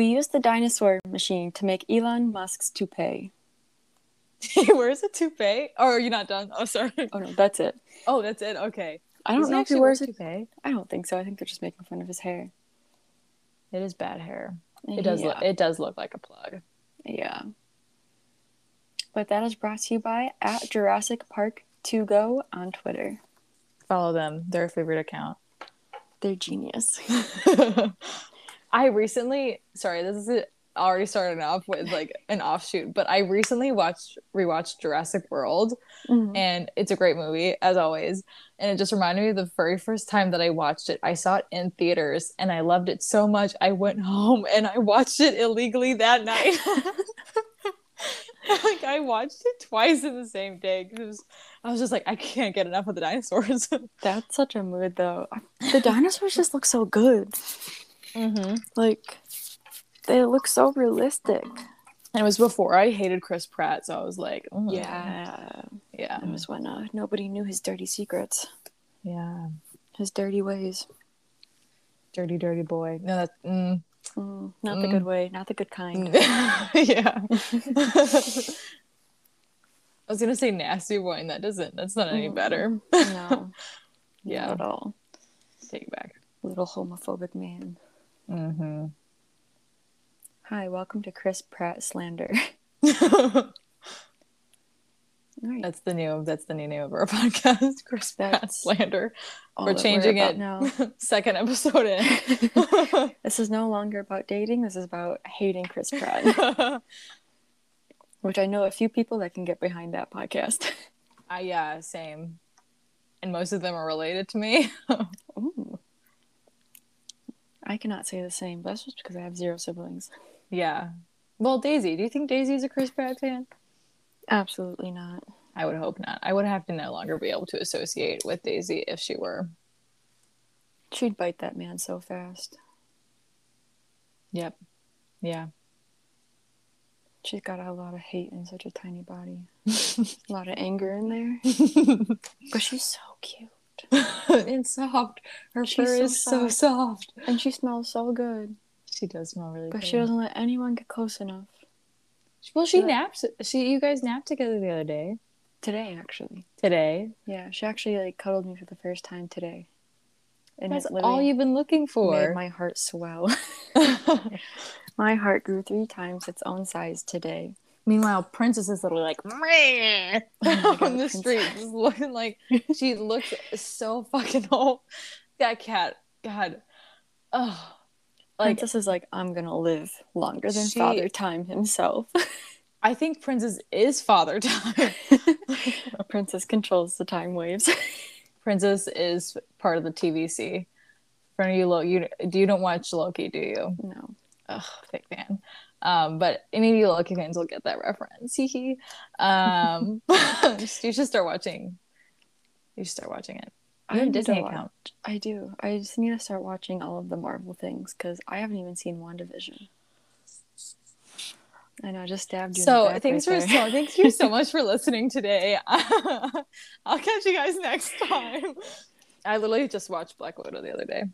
We used the dinosaur machine to make Elon Musk's toupee. Where's a toupee? Oh, are you not done? Oh, sorry. Oh no, that's it. Oh, that's it. Okay. I don't Does know if he wears wear a toupee. I don't think so. I think they're just making fun of his hair. It is bad hair. It uh, does. Yeah. Look, it does look like a plug. Yeah. But that is brought to you by at Jurassic Park to go on Twitter. Follow them. Their favorite account. They're genius. I recently, sorry, this is. Already started off with like an offshoot, but I recently watched rewatched Jurassic World, Mhm. and it's a great movie as always. And it just reminded me of the very first time that I watched it. I saw it in theaters, and I loved it so much. I went home and I watched it illegally that night. like I watched it twice in the same day because I was just like, I can't get enough of the dinosaurs. That's such a mood, though. The dinosaurs just look so good. Mm-hmm. Like, they look so realistic. And it was before I hated Chris Pratt, so I was like, mm, Yeah. yeah, It was when uh, nobody knew his dirty secrets, yeah, his dirty ways. dirty, dirty boy. No, that's mm, Mm, not the Mm. good way, not the good kind. yeah. I was gonna say nasty boy, and that doesn't. That's not any better. No. Yeah. Not at all. Take it back. Little homophobic man. Mm-hmm. Hi, welcome to Chris Pratt slander. All right. that's the new. That's the new name of our podcast, Chris Pratt slander. We're changing about it now. Second episode in. This is no longer about dating. This is about hating Chris Pratt, which I know a few people that can get behind that podcast. uh, yeah, same. And most of them are related to me. I cannot say the same, but that's just because I have zero siblings. yeah. Well, Daisy, do you think Daisy's a Chris Pratt fan? Absolutely not. I would hope not. I would have to no longer be able to associate with Daisy if she were. She'd bite that man so fast. Yep. Yeah. She's got a lot of hate in such a tiny body. a lot of anger in there. But she's so cute. it's soft. Her She's fur so is so soft. soft. And she smells so good. She does smell really good. But good. she doesn't let anyone get close enough. well, she She- naps. She, you guys napped together the other day. Today, actually. Today. Yeah, she actually like cuddled me for the first time today. And That's it all you've been looking made for. my heart swell. my heart grew three times its own size today. Meanwhile, Princess is literally like God, on the Princess. street, just looking like she looks so fucking old. That cat, God, oh, like Princess is like, I'm gonna live longer than She- Father Time himself. I think Princess is father time. Princess controls the time waves. Princess is part of the TVC. For you, you do you don't watch Loki, do you? no. Ugh, fake fan. Um, but any of you Loki fans will get that reference. Hee hee. Um, you should start watching. You should start watching it. You have a Disney account. I do. I just need to start watching all of the Marvel things because I haven't even seen WandaVision. I know, I just stabbed you. in the So thanks right for so thank you so much for listening today. I'll catch you guys next time. I literally just watched Black Widow the other day.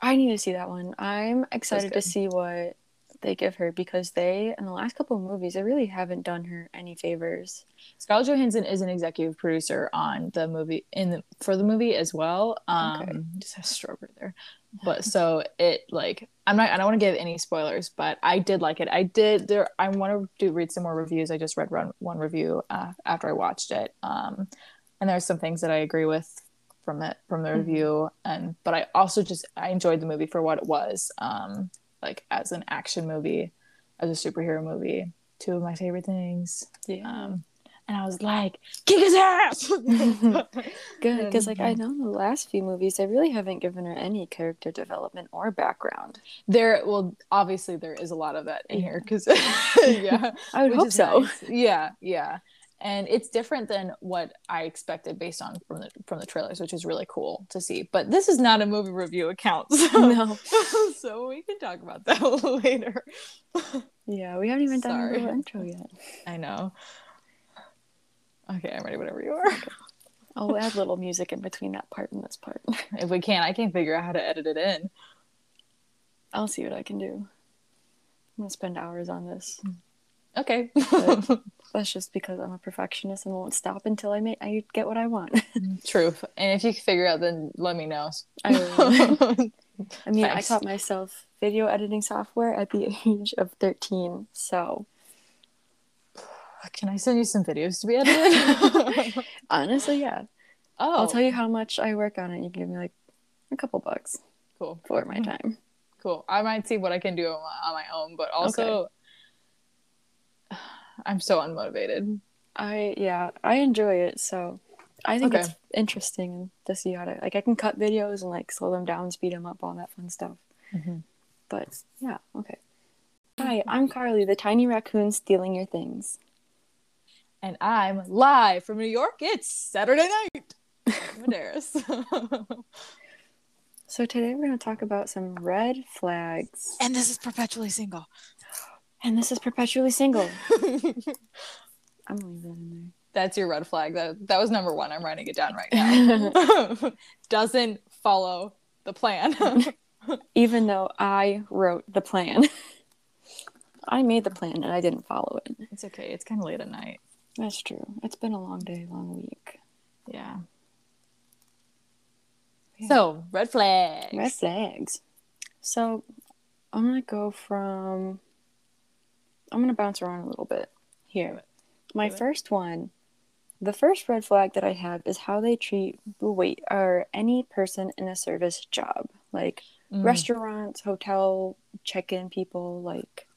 I need to see that one. I'm excited to see what they give her because they, in the last couple of movies, they really haven't done her any favors. Scarlett Johansson is an executive producer on the movie in the for the movie as well. Um Okay. just have a stroke there. But so it like I'm not I don't want to give any spoilers, but I did like it. I did there I want to do read some more reviews. I just read one, one review uh, after I watched it. Um and there's some things that I agree with from it from the Mhm. review and but I also just I enjoyed the movie for what it was. Um like as an action movie, as a superhero movie. Two of my favorite things. Yeah. Um, and I was like, kick his ass! Good, because like I know in the last few movies, I really haven't given her any character development or background. there, well, obviously there is a lot of that in here because, yeah, I would which hope so. nice. Yeah, yeah, and it's different than what I expected based on from the from the trailers, which is really cool to see. But this is not a movie review account, so, No. so we can talk about that later. Yeah, we haven't even done Sorry. a little intro yet. I know. Okay, I'm ready. Whatever you are. I'll add little music in between that part and this part. If we can, I can't figure out how to edit it in. I'll see what I can do. I'm gonna spend hours on this. Mm. Okay. That's just because I'm a perfectionist and won't stop until I make I get what I want. Mm, Truth. And if you can figure it out, then let me know. I. I mean, I taught myself video editing software at the age of 13. So Can I send you some videos to be edited? honestly, yeah. oh, I'll tell you how much I work on it. You can give me like a couple bucks Cool. for my mm-hmm. time. Cool. I might see what I can do on my, on my own, but also, I'm so unmotivated. I yeah, I enjoy it. So I think Okay. it's interesting to see how to like I can cut videos and like slow them down, speed them up, all that fun stuff. Mhm. But yeah, okay. Hi, I'm Carly, the tiny raccoon stealing your things. And I'm live from New York. It's Saturday night. Medeiros. So today we're going to talk about some red flags. and this is perpetually single. And this is perpetually single. I'm gonna that in there. That's your red flag. That that was number one. I'm writing it down right now. Doesn't follow the plan. Even though I wrote the plan. I made the plan and I didn't follow it. it's okay. It's kind of late at night. That's true. It's been a long day, long week. Yeah. Yeah. So red flags. Red flags. So I'm gonna go from. I'm gonna bounce around a little bit here. My first one, the first red flag that I have is how they treat wait or any person in a service job, like Mm. restaurants, hotel check-in people, like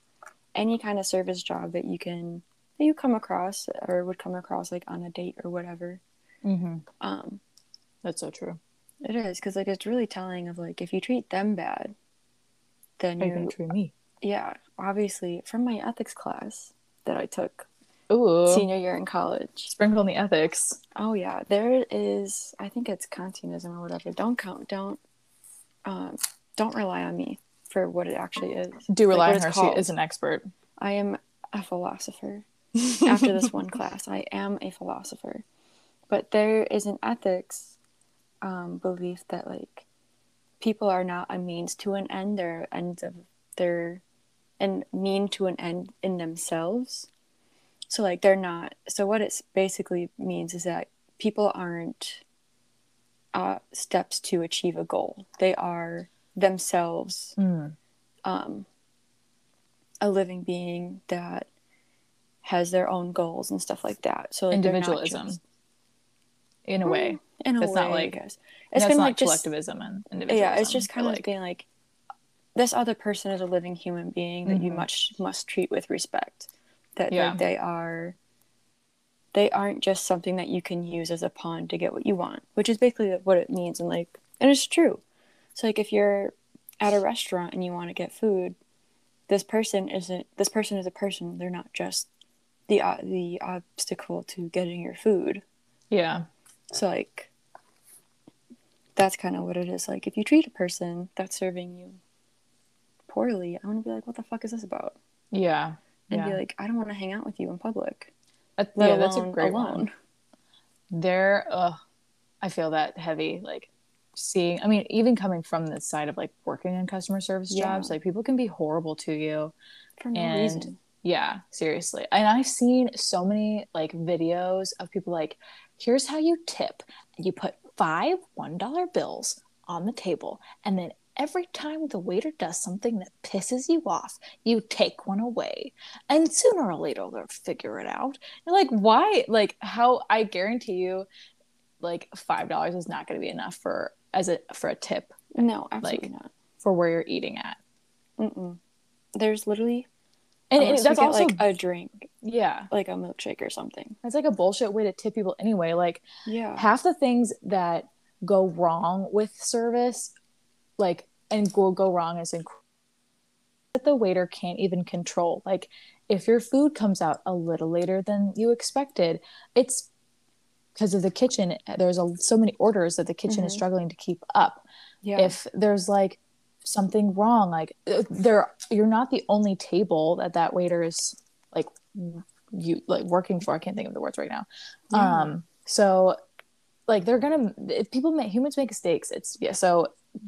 any kind of service job that you can that you come across or would come across like on a date or whatever. Mhm. Um, That's so true. it is because like it's really telling of like if you treat them bad, then How you treat me? yeah obviously from my ethics class that I took Ooh. senior year in college. Sprinkle in the ethics. Oh yeah, there is. I think it's Kantianism or whatever. Don't count. Don't. Um, don't rely on me for what it actually is. Do rely what on her. called. She is an expert. I am a philosopher. After this one class, I am a philosopher. But there is an ethics um, belief that like people are not a means to an end. They're ends of they're and mean to an end in themselves. So like they're not. So what it basically means is that people aren't uh, steps to achieve a goal. They are themselves Mm. um, a living being that has their own goals and stuff like that. So like, Individualism. just- In a way. in a That's way, not I like- guess. It's It's kind of not like just collectivism and individualism. yeah, it's just kind of like being like this other person is a living human being that you Mhm. much must treat with respect. That Yeah. like, they are they aren't just something that you can use as a pawn to get what you want, which is basically what it means and like and it's true. So like if you're at a restaurant and you want to get food, this person isn't this person is a person. They're not just the uh, the obstacle to getting your food. yeah. So like that's kind of what it is. Like if you treat a person that's serving you poorly, I'm gonna be like, what the fuck is this about? Yeah. And yeah. be like, I don't want to hang out with you in public, That- let yeah, that's a great alone. one. There, ugh, I feel that heavy. Like seeing, I mean, even coming from the side of like working in customer service Yeah. jobs, like people can be horrible to you. for no And- reason. Yeah, seriously. And I've seen so many like videos of people like, here's how you tip. You put five $1 bills on the table, and then every time the waiter does something that pisses you off, you take one away. And sooner or later they'll figure it out. You're like, why? Like how I guarantee you, like five dollars is not gonna be enough for as a for a tip No, absolutely not. for where you're eating at. Mm-mm. There's literally And, and that's also like a drink, yeah. like a milkshake or something. That's like a bullshit way to tip people anyway. Like Yeah, half the things that go wrong with service, like and will go wrong is in that the waiter can't even control. Like if your food comes out a little later than you expected, it's because of the kitchen. There's a, so many orders that the kitchen is Mhm. struggling to keep up. yeah, If there's like something wrong, like there, you're not the only table that that waiter is like you like working for. I can't think of the words right now. Yeah. Um, so like they're gonna if people make humans make mistakes. It's yeah. So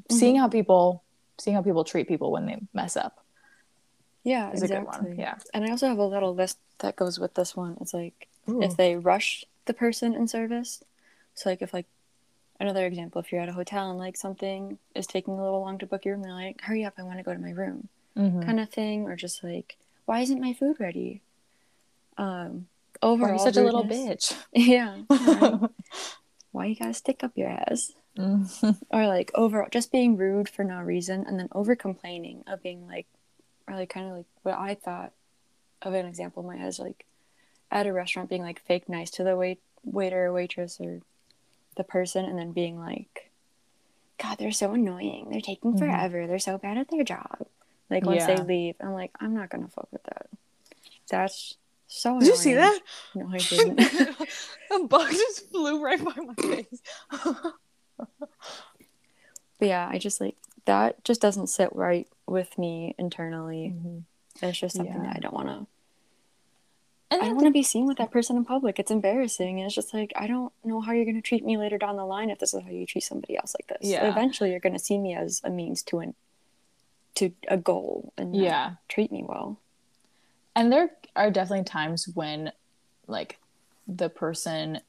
seeing Mm-hmm. how people seeing how people treat people when they mess up. Yeah, is exactly. a good one. Yeah. And I also have a little list that goes with this one. It's like Ooh. if they rush the person in service. So like if like another example, if you're at a hotel and like something is taking a little long to book your room, they're like, "Hurry up, I want to go to my room," Mhm. kind of thing, or just like, "Why isn't my food ready?" Um, overall, such a little bitch? Yeah. right. Why you gotta stick up your ass? Or like over just being rude for no reason, and then over complaining of being like, or like kind of like what I thought of an example in my head is like at a restaurant being like fake nice to the wait waiter or waitress or the person, and then being like, God, they're so annoying. They're taking Mhm. forever. They're so bad at their job. Like once they leave, I'm like, I'm not gonna fuck with that. That's so. Did you see that? No, I didn't. a bug just flew right by my face. But yeah, I just like that just doesn't sit right with me internally. Mm-hmm. It's just something Yeah. that I don't want to. And I don't want to be seen with that person in public. It's embarrassing, and it's just like I don't know how you're going to treat me later down the line if this is how you treat somebody else like this. Yeah. Eventually, you're going to see me as a means to an to a goal and yeah. treat me well. and there are definitely times when like the person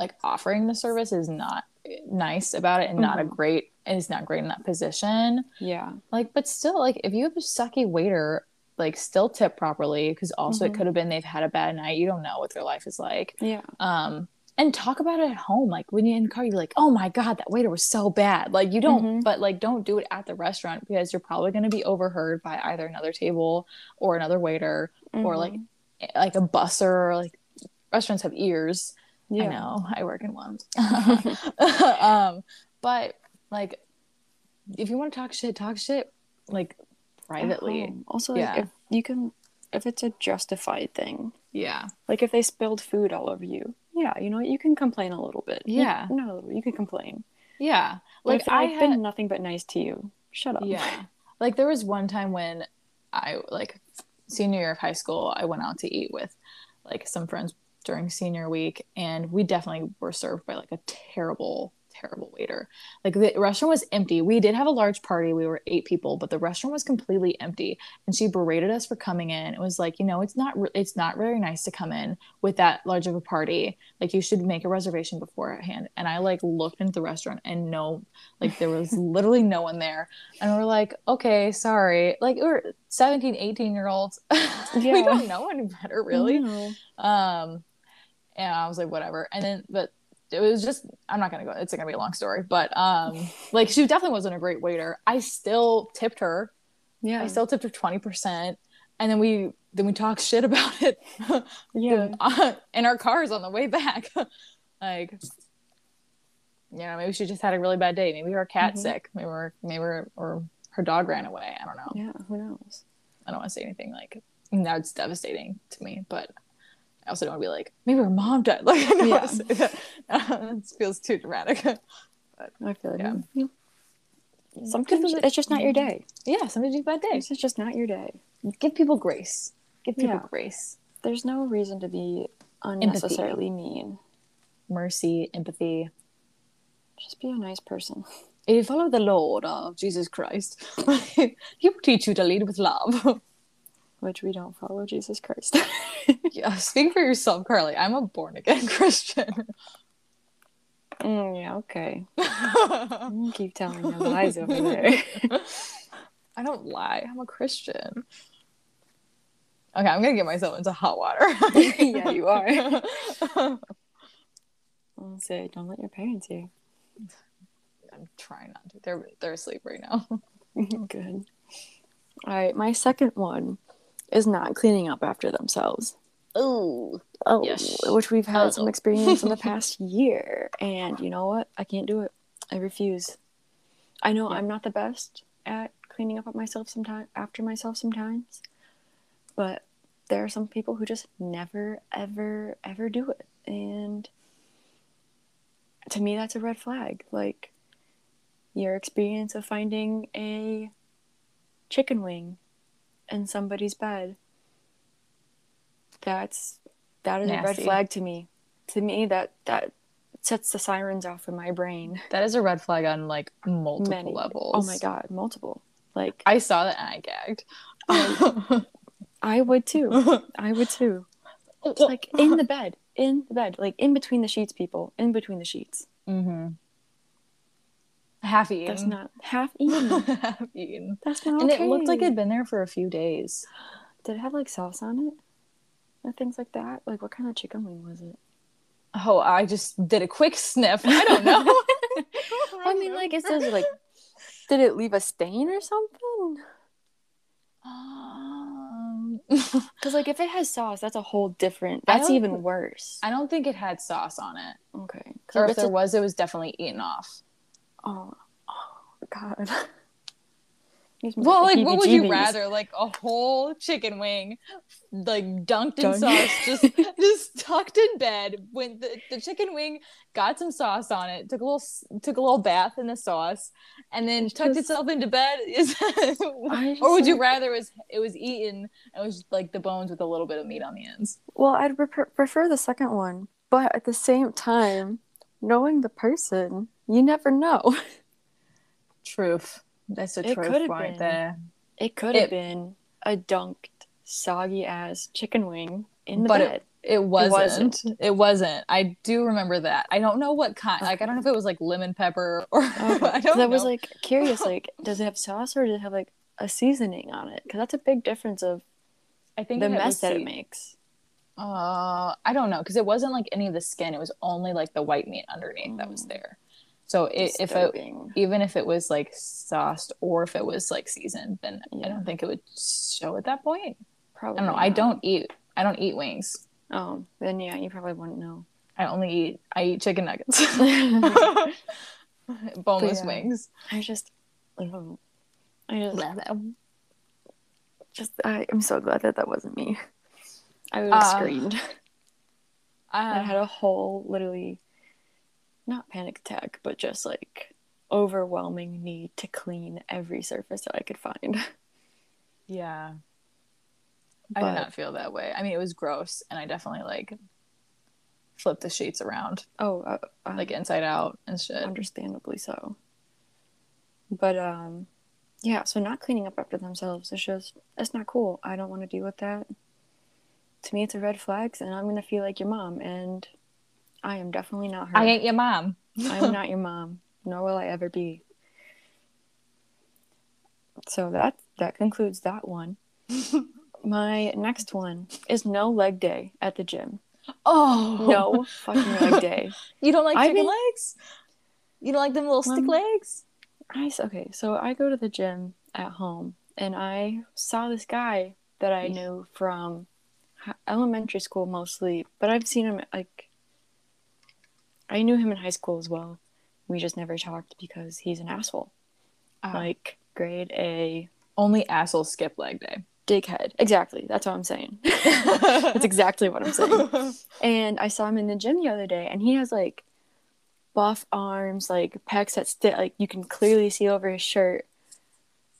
like offering the service is not nice about it and not a Mhm. great is not great in that position Yeah, like but still like if you have a sucky waiter like still tip properly because also it Mhm. could have been they've had a bad night you don't know what their life is like yeah, um and talk about it at home like when you're in the car you're like oh my god that waiter was so bad like you don't Mhm. but like don't do it at the restaurant because you're probably going to be overheard by either another table or another waiter or like Mhm. like a busser or like restaurants have ears yeah. i know i work in one um but like if you want to talk shit talk shit like privately. Also, like Yeah. if you can, if it's a justified thing, yeah Like if they spilled food all over you, yeah, you know you can complain a little bit. Yeah. a little, you can complain. yeah like i I've had been nothing but nice to you, shut up. Yeah. Like there was one time when I like senior year of high school, I went out to eat with like some friends during senior week and we definitely were served by like a terrible terrible waiter. Like the restaurant was empty. We did have a large party. We were 8 people, but the restaurant was completely empty and she berated us for coming in. It was like, you know, it's not re- it's not very nice to come in with that large of a party. Like you should make a reservation beforehand. And I like looked into the restaurant and no like there was literally no one there and we're like okay sorry like we're 17 18 year olds we don't know any better really No. um and i was like whatever and then but it was just i'm not gonna go it's gonna be a long story but um like she definitely wasn't a great waiter i still tipped her Yeah. i still tipped her 20% and then we then we talked shit about it yeah. in our cars on the way back like you know maybe she just had a really bad day maybe her cat's Mhm. sick maybe her maybe her, or her dog ran away i don't know Yeah. Who knows? I don't want to say anything like that's devastating to me, but I also don't want to be like maybe her mom died. Like I don't Yeah. it feels too dramatic. but I feel like Yeah. yeah. sometimes it's just not your mm-hmm. day. yeah, sometimes you have a bad day. It's just not your day. Give people grace. Give people Yeah. grace, There's no reason to be unnecessarily mean. mercy, empathy. Just be a nice person. If you follow the Lord of Jesus Christ, He will teach you to lead with love. Which we don't follow Jesus Christ. yeah, speak for yourself, Carly. I'm a born again Christian. Mm, yeah, okay. Keep telling your lies over there. I don't lie. I'm a Christian. Okay, I'm gonna get myself into hot water. Yeah, you are. I'll say, don't let your parents hear. I'm trying not to. They're they're asleep right now. Good. All right, my second one is not cleaning up after themselves. Oh, Oh, Yes. which we've had some experience in the past year, and you know what? I can't do it. I refuse. I know Yeah. I'm not the best at cleaning up at myself sometimes after myself sometimes, but there are some people who just never, ever, ever do it, and to me, that's a red flag. Like your experience of finding a chicken wing in somebody's bed. That's that is a red flag to me. To me, that that sets the sirens off in my brain. that is a red flag on like multiple Many levels. Oh my god, multiple. Like I saw that and I gagged. I, I would too. I would too. It's like in the bed, in the bed, like in between the sheets, people, in between the sheets. mm-hmm. Half eaten. That's not half eaten. half eaten. That's not And okay. it looked like it'd been there for a few days. Did it have like sauce on it? Or things like that? Like what kind of chicken wing was it? Oh, I just did a quick sniff. I don't know. I mean, like it says like, did it leave a stain or something? Um, Because like if it has sauce, that's a whole different. That's even worse. I don't think it had sauce on it. Okay. Or if there a- was, it was definitely eaten off. Oh, oh God. Well, like, what would you rather? Like a whole chicken wing, like dunked in Dunk. sauce, just just tucked in bed. When the, the chicken wing got some sauce on it, took a little took a little bath in the sauce, and then It's tucked just- itself into bed. Is I or would just you rather it was it was eaten and it was just like the bones with a little bit of meat on the ends? Well, I'd prefer, prefer the second one, but at the same time, knowing the person, you never know. Truth. That's a It truth right been. there. It could have been a dunked, soggy ass chicken wing in the But bed. It wasn't. wasn't. It wasn't. I do remember that. I don't know what kind. Like I don't know if it was like lemon pepper or Okay. I 'Cause don't know. I was like curious, like, does it have sauce or does it have like a seasoning on it? Because that's a big difference of I think the mess that it makes. Uh, I don't know because it wasn't like any of the skin. It was only like the white meat underneath that was Mm. there. So it, if it, even if it was like sauced or if it was like seasoned, then I don't think it would show at that point. Probably I don't know. I don't eat. I don't eat wings. Oh, then yeah, you probably wouldn't know. I only eat. I eat chicken nuggets. Boneless yeah. wings. I just. I just, love them. just, I, I'm so glad that that wasn't me. I would have Uh, screamed. I Uh, had a whole, literally, not panic attack, but just like overwhelming need to clean every surface that I could find. yeah. I did not feel that way. I mean, it was gross, and I definitely like flipped the sheets around, Oh, uh, uh, like inside out and shit. understandably so. But um, yeah. So not cleaning up after themselves is just that's not cool. I don't want to deal with that. To me, it's a red flag, and I'm gonna feel like your mom, and I am definitely not her. I ain't your mom. I'm not your mom, nor will I ever be. So that that concludes that one. My next one is no leg day at the gym. Oh No fucking leg day. You don't like chicken been- legs? You don't like them little stick Um, legs? I okay, so I go to the gym at home, and I saw this guy that I knew from elementary school mostly, but I've seen him like I knew him in high school as well. We just never talked because he's an asshole. Ah. Like grade A Only assholes skip leg day. dickhead. Exactly. That's what I'm saying. That's exactly what I'm saying. And I saw him in the gym the other day, and he has like buff arms, like pecs that stick, like you can clearly see over his shirt,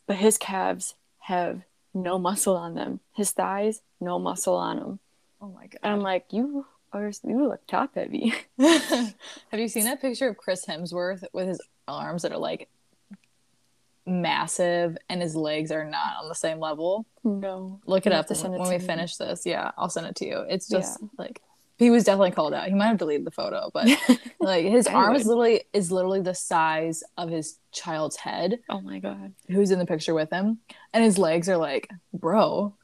but his calves have no muscle on them. His thighs, no muscle on them. oh my god. And I'm like, you are, you look top heavy. Have you seen that picture of Chris Hemsworth with his arms that are like massive and his legs are not on the same level? no. Look it up to when, send it when we me. finish this. Yeah, I'll send it to you. It's just like he was definitely called out. He might have deleted the photo, but like his arm is literally is literally the size of his child's head Oh my god. who's in the picture with him, and his legs are like, bro,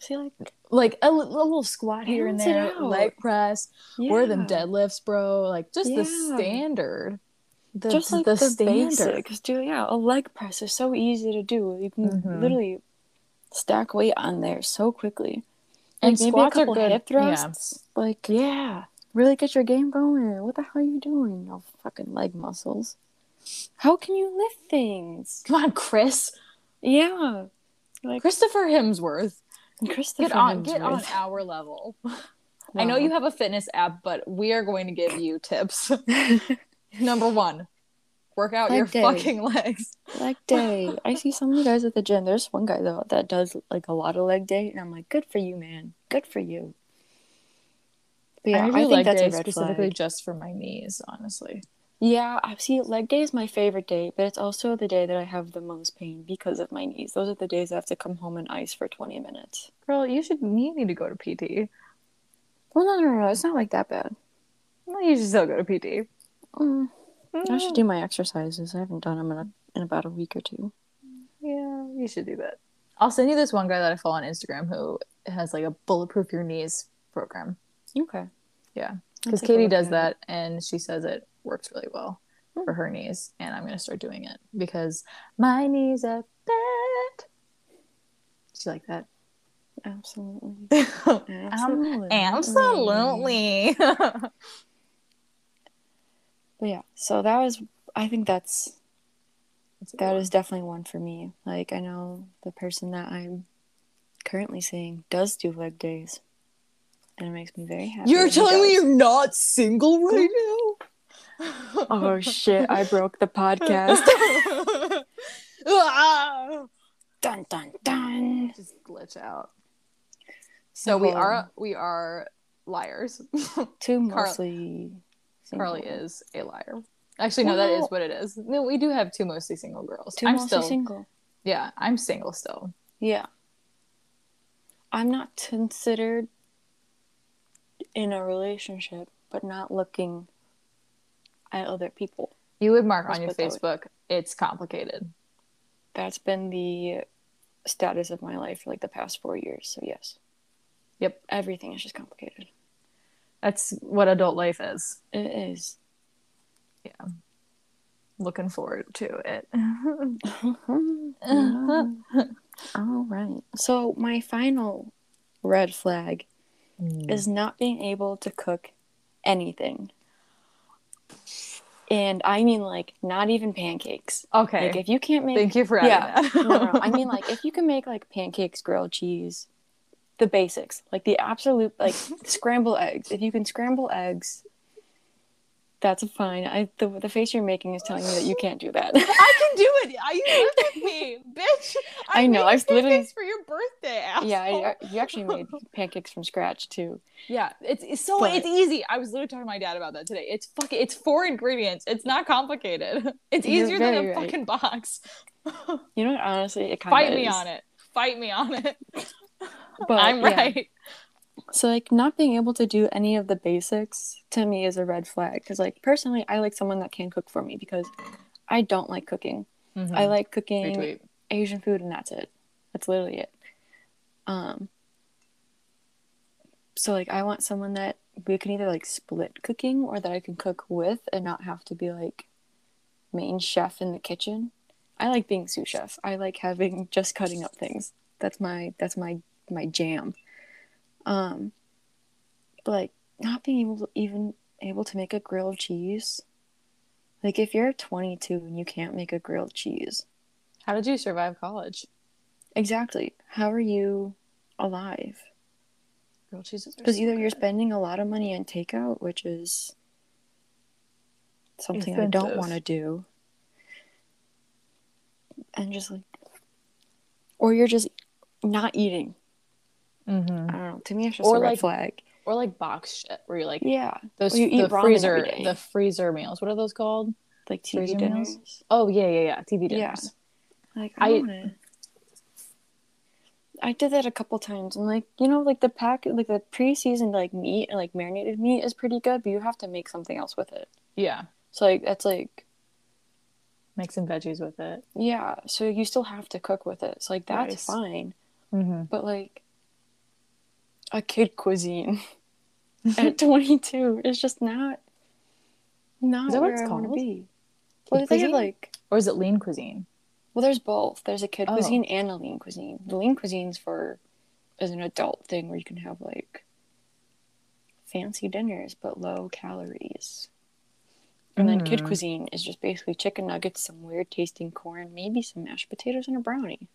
See, like, like a, a little squat here and there, leg press, yeah. are them deadlifts, bro? Like just the standard. The, just like the, the, standard. basics, dude. Yeah, a leg press is so easy to do. You can Mhm. literally stack weight on there so quickly. And Like, maybe a squats are couple good. hip thrusts. Like, Yeah. really get your game going. What the hell are you doing? No fucking leg muscles. How can you lift things? Come on, Chris. Yeah, like Christopher Hemsworth. Christopher Get on get on our level. I know you have a fitness app, but we are going to give you tips. Number one, work out your day. fucking legs. leg day. I see so many guys at the gym. There's one guy though that does like a lot of leg day, and I'm like, good for you, man. Good for you. But yeah, I I, think leg that's day a red specifically flag. just for my knees, honestly. Yeah, I see. Leg day is my favorite day, but it's also the day that I have the most pain because of my knees. Those are the days I have to come home and ice for twenty minutes. Girl, you should you need to go to PT. Well, no, no, no, no. It's not like that bad. Well, you should still go to PT. Mm, I should do my exercises. I haven't done them in, a, in about a week or two. Yeah, you should do that. I'll send you this one guy that I follow on Instagram who has like a bulletproof your knees program. Okay. Yeah, because Katie does that, and she says it works really well Hmm. for her knees, and I'm gonna start doing it because my knees are bad. Do you like that? Absolutely. Um, absolutely. But yeah, so that was. I think that's that is definitely one for me. Like I know the person that I'm currently seeing does do leg days, and it makes me very happy. You're telling me you're not single right mm-hmm. now? Oh shit! I broke the podcast. Dun dun dun. Just glitch out. So we are we are liars. Two Carl- mostly. Carly single. is a liar. Actually, no, that is what it is. No, we do have two mostly single girls. Two I'm mostly still single. yeah, I'm single still. Yeah. I'm not considered in a relationship, but not looking at other people. You would mark on your put it that Facebook. It's complicated. That's been the status of my life for like the past four years. So yes. Yep. Everything is just complicated. That's what adult life is. It is. Yeah. Looking forward to it. All right. So my final red flag is mm. not being able to cook anything. And I mean like not even pancakes. okay. Like if you can't make Thank you for adding yeah, no, no. I mean like if you can make like pancakes, grilled cheese, the basics, like the absolute like scramble eggs. If you can scramble eggs, that's fine. I the the face you're making is telling me that you can't do that. I can do it. I you live with me, bitch. I know, I've literally- for your birthday. yeah, asshole. I, you actually made pancakes from scratch too. Yeah, it's, it's so But- it's easy. I was literally talking to my dad about that today. It's fucking it's four ingredients. It's not complicated. It's easier than a right. fucking box. You know what? Honestly, it kind of Fight of me on it. Fight me on it. But I'm yeah. right. So like not being able to do any of the basics to me is a red flag because like personally I like someone that can cook for me because I don't like cooking. I like cooking. Asian food and that's it. That's literally it. Um so like I want someone that we can either like split cooking or that I can cook with and not have to be like main chef in the kitchen. I like being sous chef. I like having just cutting up things. That's my that's my my jam. Um but like not being able to even able to make a grilled cheese. Like if you're 22 and you can't make a grilled cheese, How did you survive college? Exactly. How are you alive? Grilled cheeses Because so either you're spending a lot of money on takeout, which is something I don't want to do, and just like, or you're just not eating. Mhm. I don't know. To me, it's just Or a red like- flag. or like box shit where you're like Yeah, those you eat the freezer the freezer meals. What are those called? like TV freezer dinners. meals? Oh yeah, yeah, yeah. TV dinners. Yeah. Like I, I- wanna... I did that a couple times, and like you know, like the pack, like the pre-seasoned like meat, and like marinated meat, is pretty good, but you have to make something else with it. Yeah. So like that's like Make some veggies with it. Yeah, so you still have to cook with it. So like that's Rice. fine. Mm-hmm. But like a kid cuisine at 22 is just not not Is that what where it's I want to called? be. Well, Kid they have like Or is it lean cuisine? well, there's both. There's a kid Oh. cuisine and a lean cuisine. The lean cuisine's for is an adult thing where you can have like fancy dinners but low calories. And then kid Mm. cuisine is just basically chicken nuggets, some weird tasting corn, maybe some mashed potatoes and a brownie.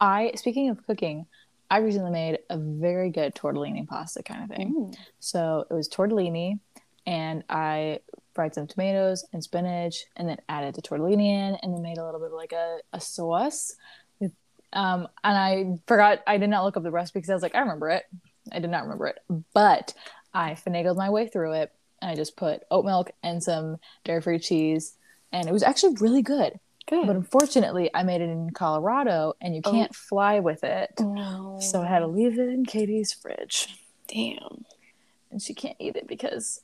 I speaking of cooking, I recently made a very good tortellini pasta kind of thing. Mm. So it was tortellini, and I fried some tomatoes and spinach, and then added the tortellini in, and then made a little bit of like a, a sauce. With, um, and I forgot I did not look up the recipe because I was like, I remember it. I did not remember it, but I finagled my way through it. And I just put oat milk and some dairy free cheese. And it was actually really good. Good. But unfortunately, I made it in Colorado and you Oh. can't fly with it. no. So I had to leave it in Katie's fridge. damn. And she can't eat it because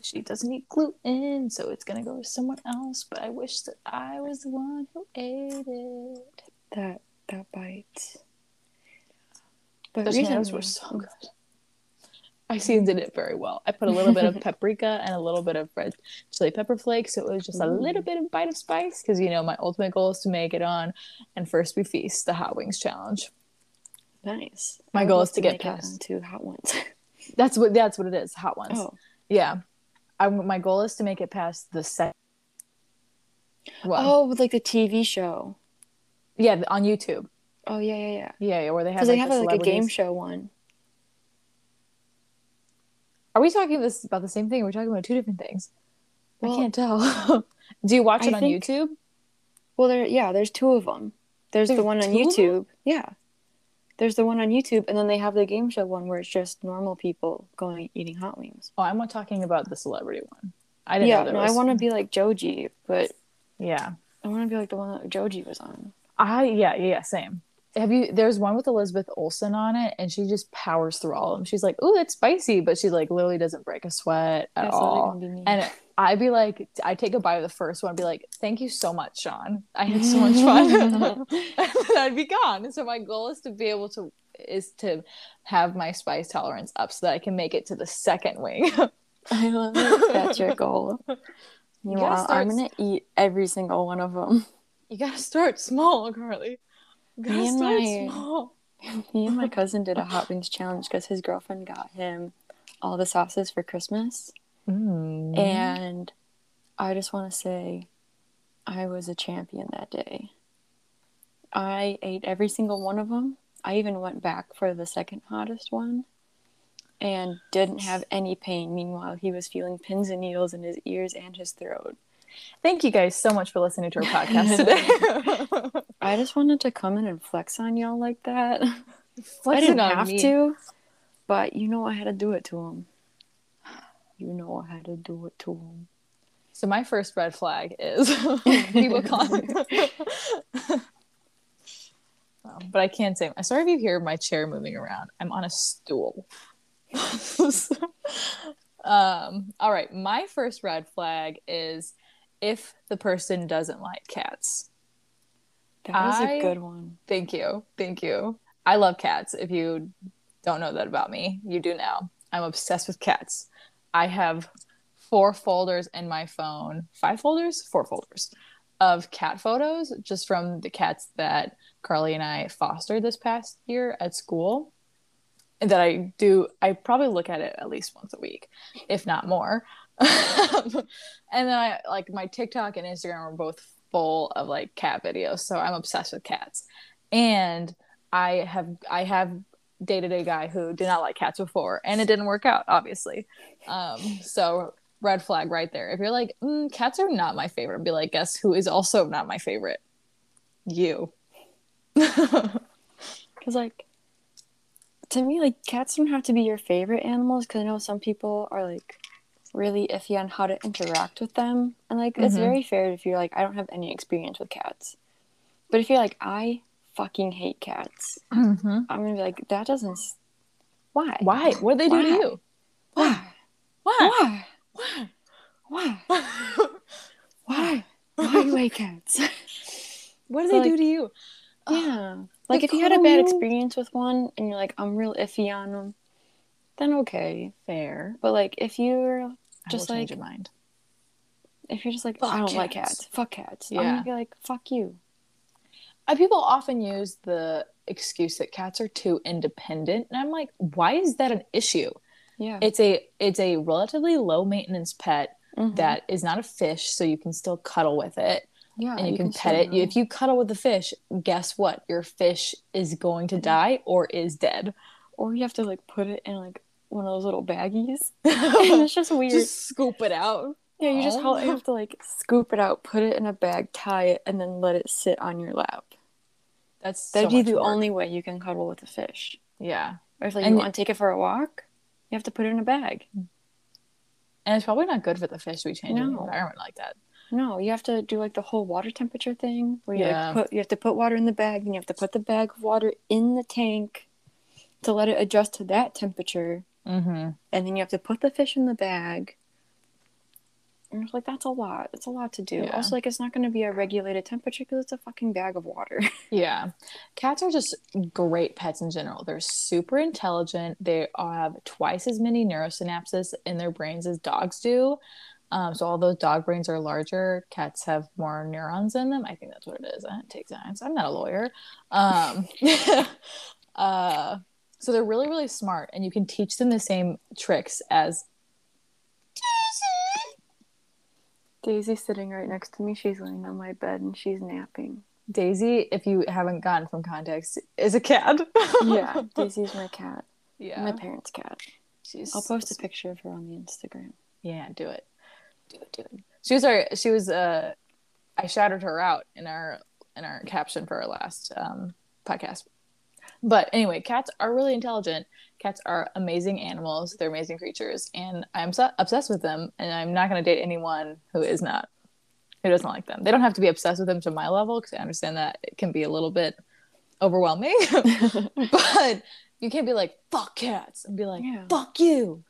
she doesn't eat gluten. So it's going to go to someone else. But I wish that I was the one who ate it. That that bite. But Those recently- were so good. I seasoned it very well. I put a little bit of paprika and a little bit of red chili pepper flakes. So it was just a little bit of bite of spice because you know my ultimate goal is to make it on and first we feast the hot wings challenge. Nice. My goal is to get make it past- onto hot ones. That's what that's what it is. Hot ones. oh. Yeah. I, my goal is to make it past the set. one. Oh, like the TV show. Yeah, on YouTube. Oh yeah, yeah, yeah. Yeah, yeah where they have Because like, they have like a game show one. Are we talking this about the same thing? Are we talking about two different things? I can't tell. Do you watch I it on think- YouTube? Well, there, yeah, there's two of them. There's the one on two of 'em? YouTube. Yeah. There's the one on YouTube, and then they have the game show one where it's just normal people going eating hot wings. Oh, I'm not talking about the celebrity one. I didn't Yeah, know there no, was. I want to be like Joji, but Yeah. I want to be like the one that Joji was on. I yeah, yeah, yeah, same. Have you there's one with Elizabeth Olsen on it and she just powers through all of them. She's like, "Ooh, that's spicy," but she like literally doesn't break a sweat at That's all. literally gonna be me. And I'd be like, I take a bite of the first one, and be like, "Thank you so much, Sean. I had so much fun." and I'd be gone. So my goal is to be able to is to have my spice tolerance up so that I can make it to the second wing. I love it. That's your goal. gotta Meanwhile, I'm gonna eat every single one of them. you gotta start small, Carly. You gotta Me and my- small. Me and my cousin did a hot wings challenge because his girlfriend got him all the sauces for Christmas. Mm. And I just want to say I was a champion that day. I ate every single one of them. I even went back for the second hottest one and didn't have any pain. Meanwhile, he was feeling pins and needles in his ears and his throat. Thank you guys so much for listening to our podcast today. I just wanted to come in and flex on y'all like that. I didn't have me. to, but you know I had to do it to him. You know I had to do it to him. So my first red flag is people calling. Um, but I can't say. Sorry if you hear my chair moving around. I'm on a stool. um, all right. My first red flag is if the person doesn't like cats. That was I- a good one. Thank you. Thank you. I love cats. If you don't know that about me, you do now. I'm obsessed with cats. I have four folders in my phone, five folders, four folders of cat photos just from the cats that Carly and I fostered this past year at school. And that I do, I probably look at it at least once a week, if not more. and then I like my TikTok and Instagram are both full of like cat videos. So I'm obsessed with cats. And I have I have dated a guy who did not like cats before and it didn't work out, obviously. Um, so red flag right there. If you're like, mm, cats are not my favorite, be like, guess who is also not my favorite? You. Because, like, to me, like, cats don't have to be your favorite animals because I know some people are, like, really iffy on how to interact with them. And, like, it's Mhm. very fair if you're like, I don't have any experience with cats. But if you're like, I fucking hate cats, mm-hmm. I'm to be like, that doesn't. s- Why? Why? What did they do to you? Why? Why? Why? Why? Why? Why? Why you hate cats? what did So, they do to you? yeah. Like, if you had a bad experience with one and you're like, I'm real iffy on them, then okay. Fair. But, like, if you're Just like- your mind. if you're just like, Fuck I don't like cats. cats, fuck cats, I'm Yeah. gonna be like, fuck you. Uh, people often use the excuse that cats are too independent, and I'm like, why is that an issue? Yeah. It's a it's a relatively low maintenance pet Mhm. that is not a fish, so you can still cuddle with it yeah, and you, can, pet it. If you cuddle with the fish, guess what? Your fish is going to die or is dead. or you have to like put it in like one of those little baggies, and it's just weird. Just scoop it out. yeah, you just oh you have to like scoop it out, put it in a bag, tie it, and then let it sit on your lap. That's That'd so be the work. only way you can cuddle with a fish. yeah. Or if like And- you want to take it for a walk, You have to put it in a bag. And it's probably not good for the fish to be changing the environment like that. No, you have to do like the whole water temperature thing where you Yeah. like put you have to put water in the bag, and you have to put the bag of water in the tank to let it adjust to that temperature, Mm-hmm. and then you have to put the fish in the bag. And it's like that's a lot. It's a lot to do. Yeah. Also, like it's not going to be a regulated temperature because it's a fucking bag of water. Yeah. Cats are just great pets in general. They're super intelligent. They have twice as many neurosynapses in their brains as dogs do. Um, so although dog brains are larger, cats have more neurons in them. I think that's what it is. I didn't take science. I'm not a lawyer. Um, uh, so they're really, really smart, and you can teach them the same tricks as Daisy. Daisy's sitting right next to me. She's laying on my bed and she's napping. Daisy. If you haven't gotten from context, is a cat. Yeah, Daisy's my cat. yeah. My parents' cat. She's I'll post a picture of her on the Instagram. Yeah, do it. Do it, do it. She was our she was uh I shouted her out in our in our caption for our last um podcast. But anyway, cats are really intelligent. Cats are amazing animals. They're amazing creatures and I'm so- obsessed with them and I'm not going to date anyone who is not who doesn't like them. They don't have to be obsessed with them to my level because I understand that it can be a little bit overwhelming. but you can't be like fuck cats and be like Yeah. fuck you.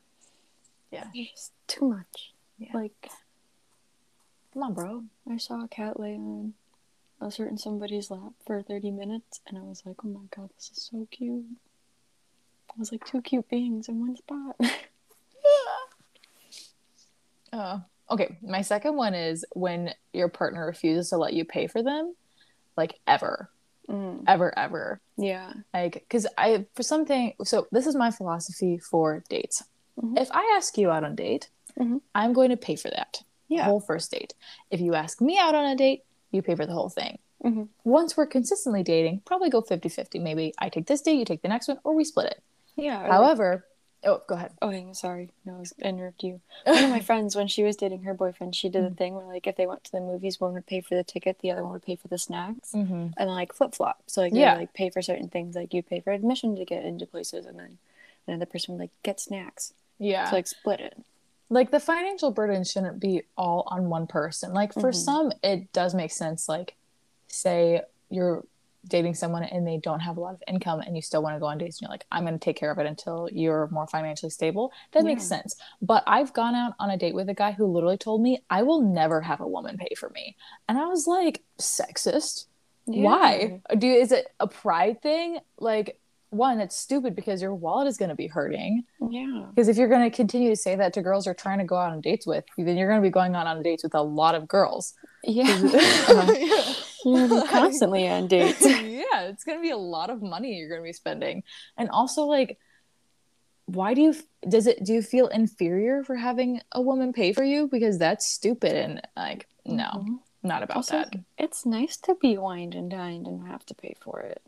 Yeah, it's too much. Yeah. Like Come on, bro. I saw a cat lay on a certain somebody's lap for 30 minutes and I was like, oh my god, this is so cute. I was like, two cute beings in one spot. Uh, okay, my second one is when your partner refuses to let you pay for them, like ever, Mm, ever, ever. yeah. Like, because I, for something, so this is my philosophy for dates. Mhm. If I ask you out on a date, Mhm. I'm going to pay for that Yeah. whole first date. If you ask me out on a date, you pay for the whole thing. Mhm. Once we're consistently dating, probably go 50 50. Maybe I take this date, you take the next one, or we split it. Yeah. or like- However, oh, go ahead. oh, hang on, sorry. No, I was interrupt you. One of my friends, when she was dating her boyfriend, she did Mm. a thing where, like, if they went to the movies, one would pay for the ticket, the other one would pay for the snacks. hmm and then like flip flop. So like Yeah. they like pay for certain things, like you pay for admission to get into places, and then another person would like get snacks. Yeah. So like split it. Like the financial burden shouldn't be all on one person. Like for Mhm. some it does make sense. Like say you're dating someone and they don't have a lot of income and you still want to go on dates and you're like i'm going to take care of it until you're more financially stable. That makes sense. But i've gone out on a date with a guy who literally told me i will never have a woman pay for me. And i was like sexist? Why? Do is it a pride thing? Like one it's stupid because your wallet is going to be hurting Yeah. because if you're going to continue to say that to girls you're trying to go out on dates with, then you're going to be going out on dates with a lot of girls. Yeah. Uh, you're constantly on dates. yeah, it's going to be a lot of money you're going to be spending. And also, like, why do you, does it, do you feel inferior for having a woman pay for you? Because that's stupid. And, like, no, Mhm. not about Also, that. it's nice to be wined and dined and have to pay for it.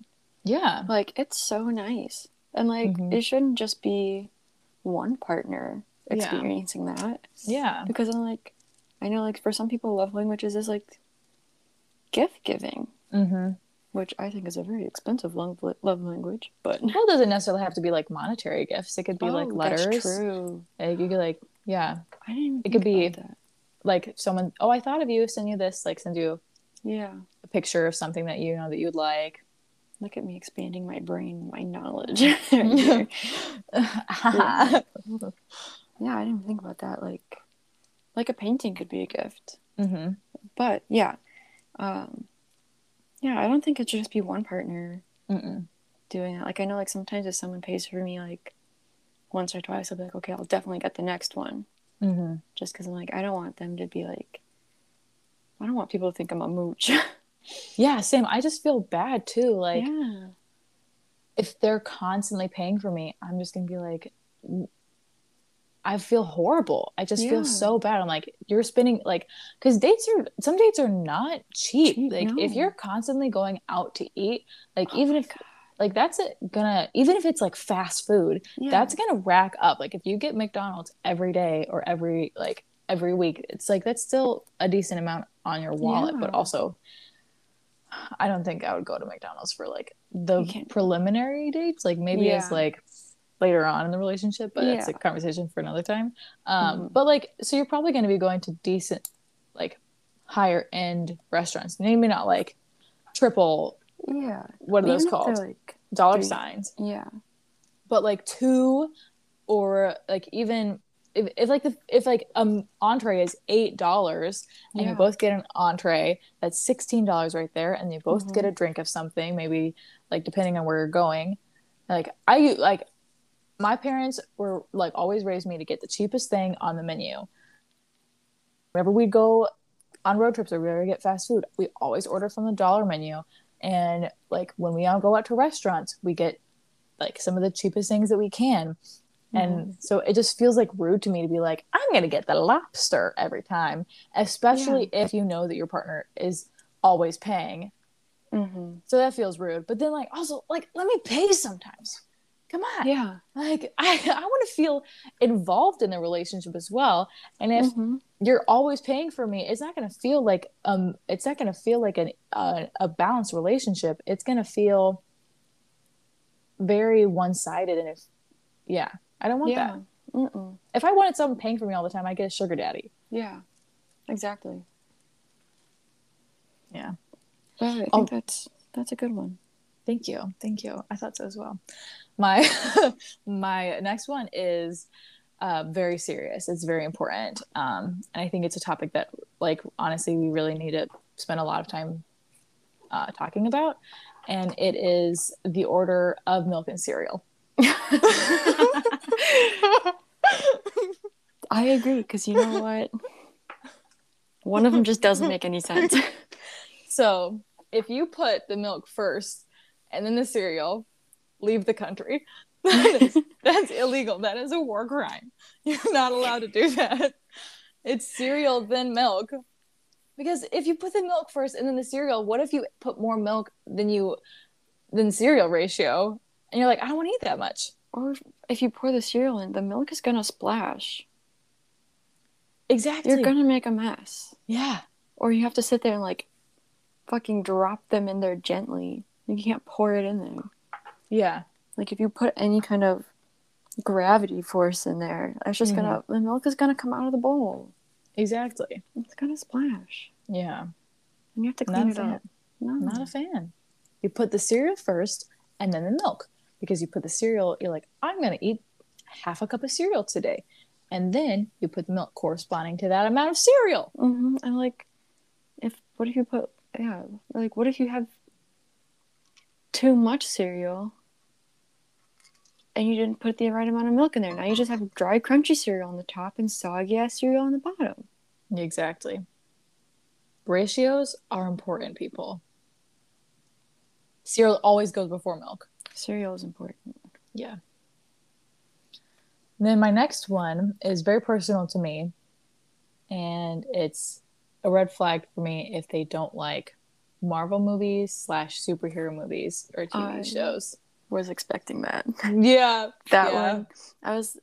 Yeah. Like it's so nice, and like Mhm. it shouldn't just be one partner Yeah. experiencing that. Yeah. Because I'm like, I know like for some people, love languages is like gift giving. Mm-hmm. which I think is a very expensive love, love language. But Well, it doesn't necessarily have to be like monetary gifts. It could be like Oh, letters. That's true. Like, you could, like, yeah. I didn't. It could think be- that. Like, someone, oh, I thought of you, send you this, like, send you Yeah. a picture of something that you know that you'd like. Look at me expanding my brain, my knowledge. yeah. yeah, I didn't think about that. Like, like a painting could be a gift. hmm But yeah, um, yeah, I don't think it should just be one partner Mm-mm. doing that. Like, I know, like sometimes if someone pays for me, like once or twice, I'll be like, okay, I'll definitely get the next one. hmm Just because I'm like, I don't want them to be like, I don't want people to think I'm a mooch. Yeah, same. I just feel bad too. Like, yeah. if they're constantly paying for me, I'm just gonna be like, I feel horrible. I just Yeah. feel so bad. I'm like, you're spending like, because dates are some dates are not cheap. Cheap, like, if you're constantly going out to eat, like Oh even if God. like that's it gonna even if it's like fast food, Yeah. that's gonna rack up. Like if you get McDonald's every day or every like every week, it's like that's still a decent amount on your wallet, but also I don't think I would go to McDonald's for like the preliminary dates. Like maybe Yeah. like later on in the relationship, but it's a conversation for another time. Um, Mhm. But like, so you're probably going to be going to decent, like, higher end restaurants. Maybe not like triple. Yeah. What are those Even if they're, called? Like, Dollar three- signs. yeah. But like two, or like even if, if like the if like um entree is eight dollars and you both get an entree that's sixteen dollars right there, and you both Mhm. get a drink of something, maybe like depending on where you're going. Like I like my parents were like always raised me to get the cheapest thing on the menu. Whenever we'd go on road trips or we ever get fast food, we always order from the dollar menu. And like when we all go out to restaurants, we get like some of the cheapest things that we can. And so it just feels like rude to me to be like, I'm going to get the lobster every time, especially if you know that your partner is always paying. Mm-hmm. So that feels rude. But then, like, also, like, let me pay sometimes. Come on. Yeah. Like, I, I want to feel involved in the relationship as well. And if Mhm. you're always paying for me, it's not going to feel like, um, it's not going to feel like an, uh, a balanced relationship. It's going to feel very one sided. And if, yeah, I don't want that. Mm-mm. If I wanted someone paying for me all the time, I'd get a sugar daddy. Yeah. Exactly. Yeah. But I think Oh. that's that's a good one. Thank you. Thank you. I thought so as well. My my next one is uh, very serious. It's very important. Um, and I think it's a topic that like honestly we really need to spend a lot of time uh, talking about. And it is the order of milk and cereal. I agree because you know what? One of them just doesn't make any sense. So if you put the milk first and then the cereal, leave the country. That is, that's illegal. That is a war crime. You're not allowed to do that. It's cereal then milk. Because if you put the milk first and then the cereal, what if you put more milk than you than cereal ratio? And you're like, I don't want to eat that much. or if- you pour the cereal in, the milk is gonna splash. Exactly. You're gonna make a mess. yeah. Or you have to sit there and like fucking drop them in there gently. You can't pour it in there. Yeah. Like if you put any kind of gravity force in there, it's just gonna mm-hmm. the milk is gonna come out of the bowl. Exactly. It's gonna splash. Yeah. And you have to clean a it up. No. not a fan. You put the cereal first and then the milk because you put the cereal, you're like, I'm going to eat half a cup of cereal today. And then you put the milk corresponding to that amount of cereal. hmm And like, if what if you put yeah, like what if you have too much cereal and you didn't put the right amount of milk in there? Now you just have dry, crunchy cereal on the top and soggy ass cereal on the bottom. Exactly. Ratios are important, people. Cereal always goes before milk. Cereal is important. Yeah. Then my next one is very personal to me, and it's a red flag for me if they don't like Marvel movies slash superhero movies or TV I- shows. Was expecting that. Yeah, That yeah. one. I was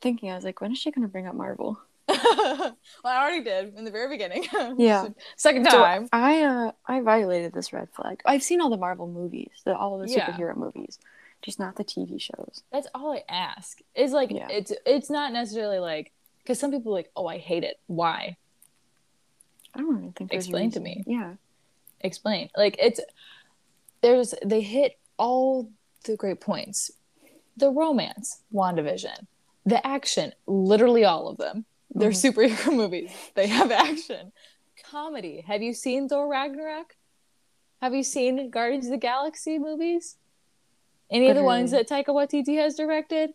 thinking, I was like, when is she gonna bring up Marvel? Well, I already did in the very beginning. Yeah. Second So time. I uh I violated this red flag. I've seen all the Marvel movies, the, all the Yeah. superhero movies, just not the TV shows. That's all I ask. Is like Yeah. it's it's not necessarily like because some people are like, oh, I hate it. Why? I don't even think. Explain to me. Yeah. explain like it's there's they hit all the great points the romance wandavision the action literally all of them they're mm-hmm. superhero movies. They have action. Comedy. Have you seen thor ragnarok? Have you seen guardians of the galaxy movies? Any of the ones that taika waititi has directed?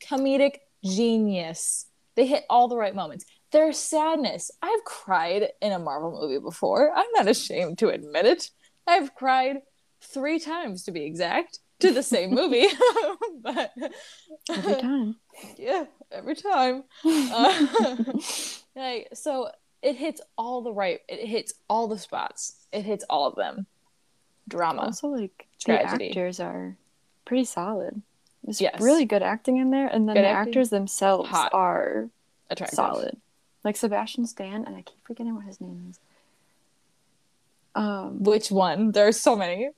Comedic genius. They hit all the right moments. There's sadness. I've cried in a marvel movie before. I'm not ashamed to admit it. I've cried three times to be exact to the same movie. But Every time. yeah every time uh, like so it hits all the right it hits all the spots it hits all of them drama also, like Tragedy. the actors are pretty solid. There's Yes. really good acting in there, and then Good the acting. actors themselves Hot. are attractive solid. Like Sebastian Stan, and I keep forgetting what his name is. Um, which one there's so many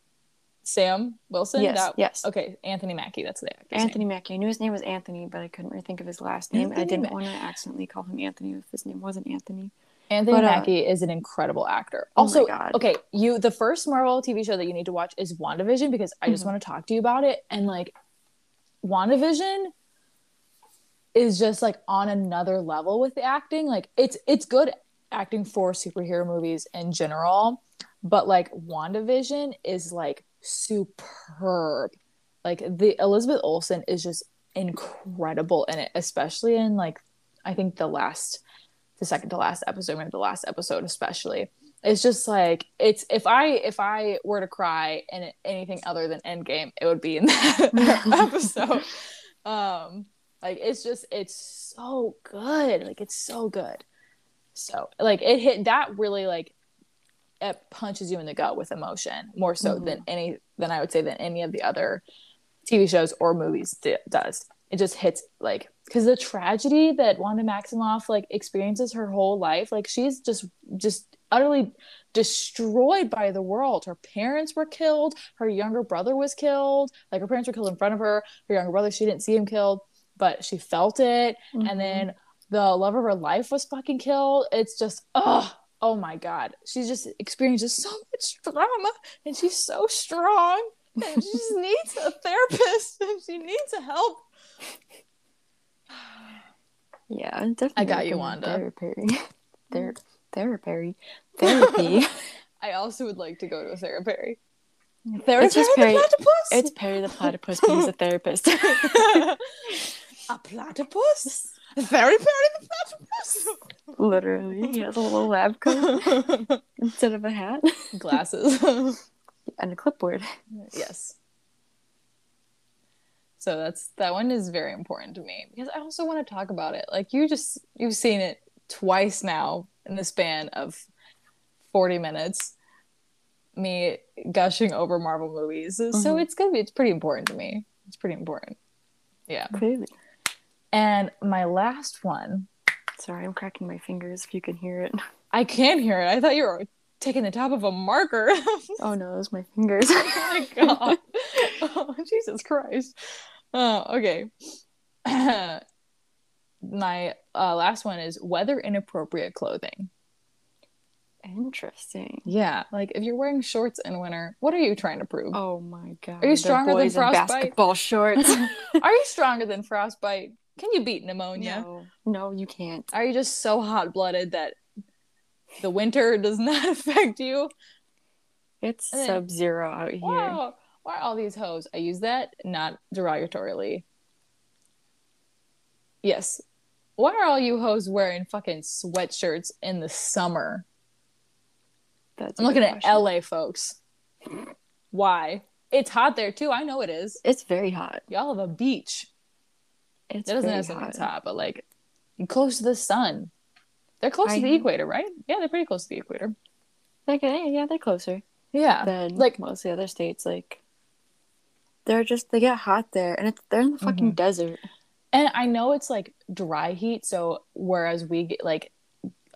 Sam Wilson. Yes, That- yes. Okay, Anthony Mackie. That's the Anthony name. Mackie. I knew his name was Anthony, but I couldn't really think of his last name. and I didn't Ma- want to accidentally call him Anthony if his name wasn't Anthony. Anthony But, uh, Mackie is an incredible actor. Oh my Also, God. okay, you the first Marvel TV show that you need to watch is WandaVision because I just Mhm. want to talk to you about it. And like WandaVision is just like on another level with the acting. Like it's it's good acting for superhero movies in general, but like WandaVision is like superb. Like the Elizabeth Olsen is just incredible in it, especially in like I think the last the second to last episode, maybe the last episode especially. It's just like it's if I if I were to cry in anything other than Endgame, it would be in that episode. Um, like it's just it's so good. Like it's so good. So like it hit that really like it punches you in the gut with emotion more so Mhm. than any than I would say than any of the other TV shows or movies d- does. It just hits like because the tragedy that Wanda Maximoff like experiences her whole life, like she's just just utterly destroyed by the world. Her parents were killed. Her younger brother was killed. Like her parents were killed in front of her. Her younger brother, she didn't see him killed, but she felt it. Mm-hmm. And then the love of her life was fucking killed. It's just oh oh my god. She just experiences so much trauma, and she's so strong. And she just needs a therapist, and she needs help. Yeah, definitely. I got you, Wanda. Therapy. Ther- therapy. Therapy. I also would like to go to a therapy. It's just Perry- platypus. it's Perry the platypus, but he's a therapist. a platypus. Very Perry the platypus. Literally, he has a little lab coat instead of a hat Glasses. and a clipboard. yes. So that's that one is very important to me because I also want to talk about it. Like you just you've seen it twice now in the span of 40 minutes me gushing over Marvel movies. So Mhm. it's be it's pretty important to me. It's pretty important. Yeah. Clearly. And my last one, Sorry, I'm cracking my fingers if you can hear it. I can hear it. I thought you were taking the top of a marker. Oh no, those my fingers. oh my god. Oh, Jesus Christ. Oh, okay. My uh, last one is weather inappropriate clothing. Interesting. Yeah, like if you're wearing shorts in winter, what are you trying to prove? Oh my god. Are you stronger than frostbite? basketball shorts? Are you stronger than frostbite? Can you beat pneumonia? no, no, you can't. Are you just so hot blooded that the winter does not affect you? It's sub zero out here. Wow. Why are all these hoes? I use that not derogatorily. Yes. Why are all you hoes wearing fucking sweatshirts in the summer? That's a I'm looking good at. LA folks. Why? It's hot there too. I know it is. It's very hot. Y'all have a beach. It's That doesn't necessarily hot. hot, but like close to the sun. They're close I to the know. equator, right? Yeah, they're pretty close to the equator. Like, yeah, yeah, they're closer Yeah. than like- most of the other states. Like, they're just they get hot there, and it's they're in the fucking Mm-hmm. desert. And I know it's like dry heat, so whereas we get like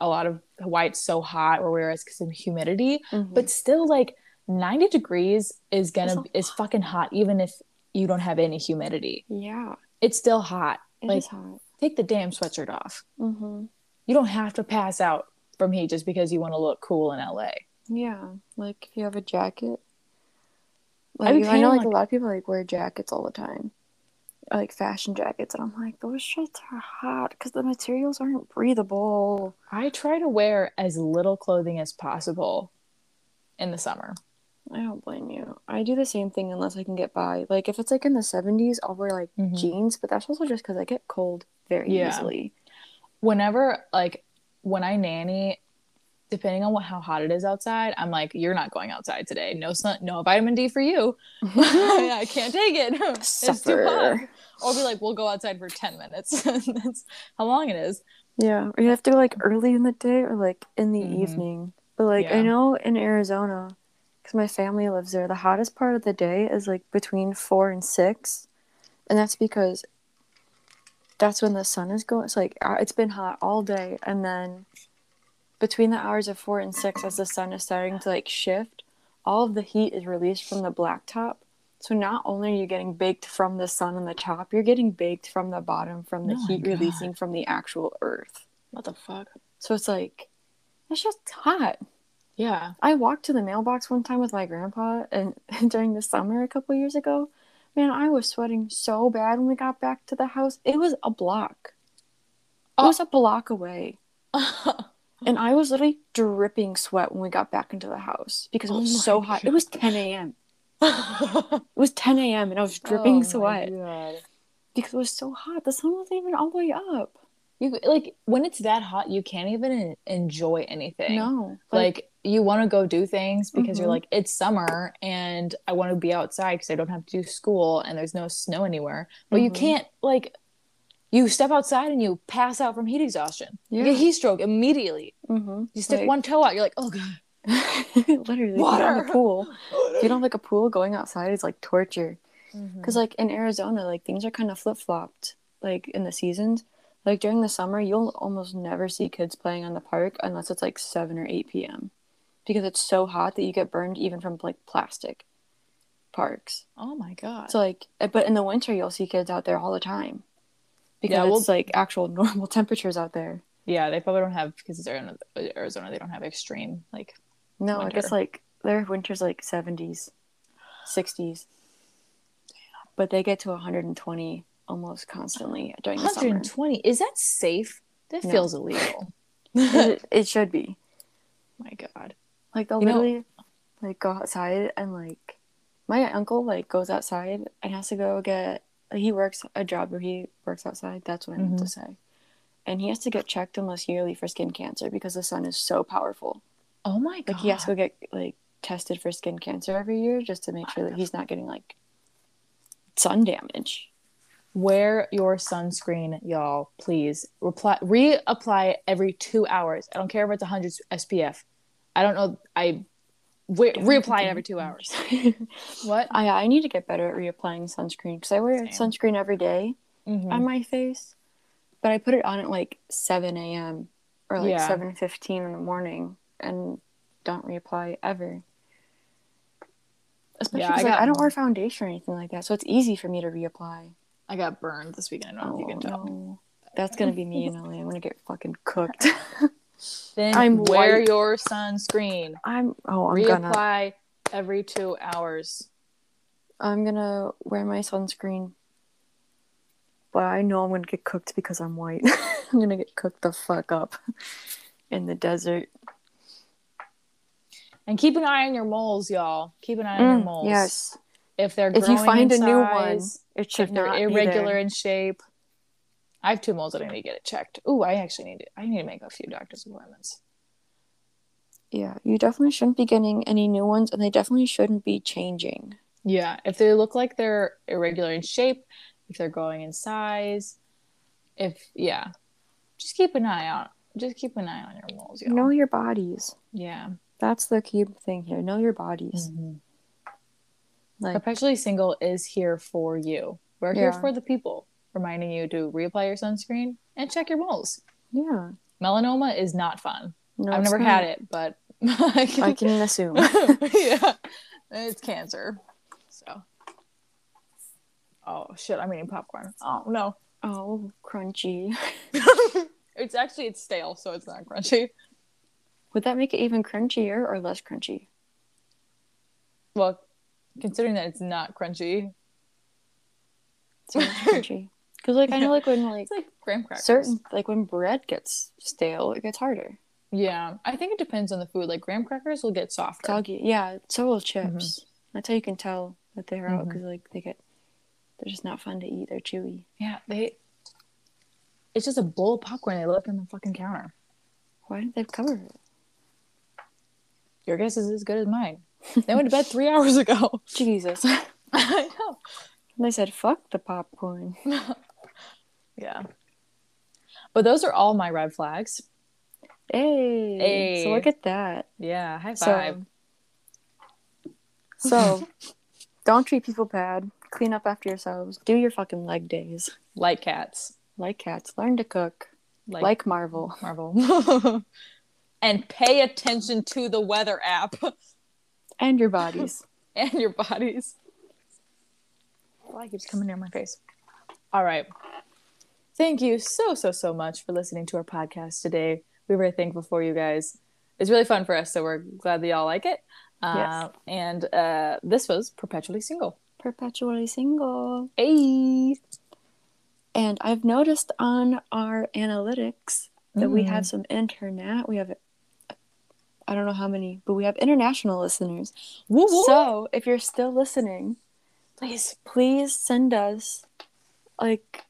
a lot of why it's so hot, or whereas because of humidity, Mhm. but still like 90 degrees is gonna is fucking hot even if you don't have any humidity. yeah, It's still hot. it is Like- hot. Take the damn sweatshirt off. Mm-hmm. You don't have to pass out from heat just because you want to look cool in LA. Yeah, like if you have a jacket. Like, I know, like, like- a lot of people like wear jackets all the time, like fashion jackets, and I'm like, those shirts are hot because the materials aren't breathable. I try to wear as little clothing as possible in the summer. I don't blame you. I do the same thing unless I can get by. Like if it's like in the 70s, I'll wear like Mhm. jeans, but that's also just because I get cold very Yeah. easily. Whenever like when I nanny, depending on what how hot it is outside, I'm like, you're not going outside today. No sun, no vitamin D for you. I can't take it. It's too hot. Or be like, we'll go outside for ten minutes. That's how long it is. Yeah, or you have to go like early in the day or like in the Mhm. evening. But like Yeah. I know in Arizona, because my family lives there, the hottest part of the day is like between four and six, and that's because that's when the sun is going. It's like uh, it's been hot all day, and then between the hours of four and six, as the sun is starting to like shift, all of the heat is released from the blacktop. So not only are you getting baked from the sun on the top, you're getting baked from the bottom from the Oh heat releasing from the actual earth. What the fuck? So it's like it's just hot. Yeah. I walked to the mailbox one time with my grandpa and during the summer a couple years ago. Man, I was sweating so bad when we got back to the house. It was a block. It Oh. was a oh. block away. And I was literally dripping sweat when we got back into the house because it Oh was my so hot. It was 10 a.m. It was 10 a.m. and I was dripping Oh sweat because it was so hot. The sun wasn't even all the way up. You like when it's that hot, you can't even enjoy anything. No. Like, you want to go do things because you're Mhm. like it's summer and I want to be outside because I don't have to do school and there's no snow anywhere. But you Mhm. can't like you step outside and you pass out from heat exhaustion. You get heat stroke immediately. mm-hmm. You stick one toe out, you're like, oh god. literally, if you don't have Water. pool. If you don't have like a pool, going outside is like torture. Because like in Arizona, like things are kind of flip flopped. Like in the seasons, like during the summer, you'll almost never see kids playing on the park unless it's like seven or eight p.m. Because it's so hot that you get burned even from like plastic parks. Oh my god. So like, uh, but in the winter, you'll see kids out there all the time because Yeah, well- it's like actual normal temperatures out there. yeah, they probably don't have because it's Arizona, Arizona. They don't have extreme like. No, I guess like their winter's like seventies, sixties, but they get to 120 almost constantly during the summer. 120. Is that safe? That No. feels illegal. it, it should be. my god. Like they'll You know- literally like go outside and like my uncle like goes outside and has to go get he works a job where he works outside. That's what I meant to Mhm. say. And he has to get checked almost yearly for skin cancer because the sun is so powerful. Oh my god. Like he has to go get like tested for skin cancer every year just to make sure that he's not getting like sun damage. Wear your sunscreen, y'all. Please reply reapply every two hours. I don't care if it's 100 SPF. I don't know. I we, reapply it every two hours. What? I I need to get better at reapplying sunscreen because I wear Same. sunscreen every day Mhm. on my face, but I put it on at like seven a.m. or like Yeah. seven fifteen in the morning and don't reapply ever. Especially Yeah, I like, I don't wear foundation or anything like that, so it's easy for me to reapply. I got burned this weekend. I don't know if you can tell. Oh, no. That's gonna be me in LA. I'm gonna get fucking cooked. Then I'm wear white. your sunscreen. I'm oh I'm gonna reapply every two hours. I'm gonna wear my sunscreen, but I know I'm gonna get cooked because I'm white. I'm gonna get cooked the fuck up in the desert. And keep an eye on your moles, y'all. Keep an eye on your Mm, moles. yes, If they're if you find in a new one, it should if they're not be irregular in shape. I have two moles that I need to get it checked. Ooh, I actually need to. I need to make a few doctor's appointments. Yeah, you definitely shouldn't be getting any new ones, and they definitely shouldn't be changing. Yeah, if they look like they're irregular in shape, if they're growing in size, if yeah, just keep an eye out. Just keep an eye on your moles, y'all. Know your bodies. yeah. That's the key thing here. Know your bodies. Mm-hmm. Like, Perpetually single is here for you. We're here for the people, reminding you to reapply your sunscreen and check your moles. yeah. Melanoma is not fun. No, I've never not. had it, but I I can assume. yeah, it's cancer. So, oh shit, I'm eating popcorn. Oh no, oh, crunchy. it's actually it's stale, so it's not crunchy. Would that make it even crunchier or less crunchy? Well, considering that it's not crunchy, It's less crunchy. Because like I know like when like it's like graham crackers. certain like when bread gets stale, it gets harder. Yeah, I think it depends on the food. Like graham crackers will get softer. Soggy. Yeah, so will chips. Mm-hmm. That's how you can tell that they're out Mhm. because like they get they're just not fun to eat. They're chewy. Yeah, they. It's just a bowl of popcorn they left on the fucking counter. Why didn't they cover it? Your guess is as good as mine. They went to bed three hours ago. Jesus. I know. And they said fuck the popcorn. Yeah. But those are all my red flags. Hey. Hey. So look at that. Yeah, high So- five. So don't treat people bad. Clean up after yourselves. Do your fucking leg days. like cats. Like cats. Learn to cook. Like, Like Marvel. Marvel. and pay attention to the weather app. and your bodies. and your bodies. Fly keeps coming near my face. All right. Thank you so, so, so much for listening to our podcast today. We're very thankful for you guys. It's really fun for us, so we're glad that y'all like it. Uh, Yes. And uh, this was Perpetually Single. Perpetually single. Hey! And I've noticed on our analytics that we Mm. have some internet. We have, I don't know how many, but we have international listeners. Woo woo! So if you're still listening, please. please send us like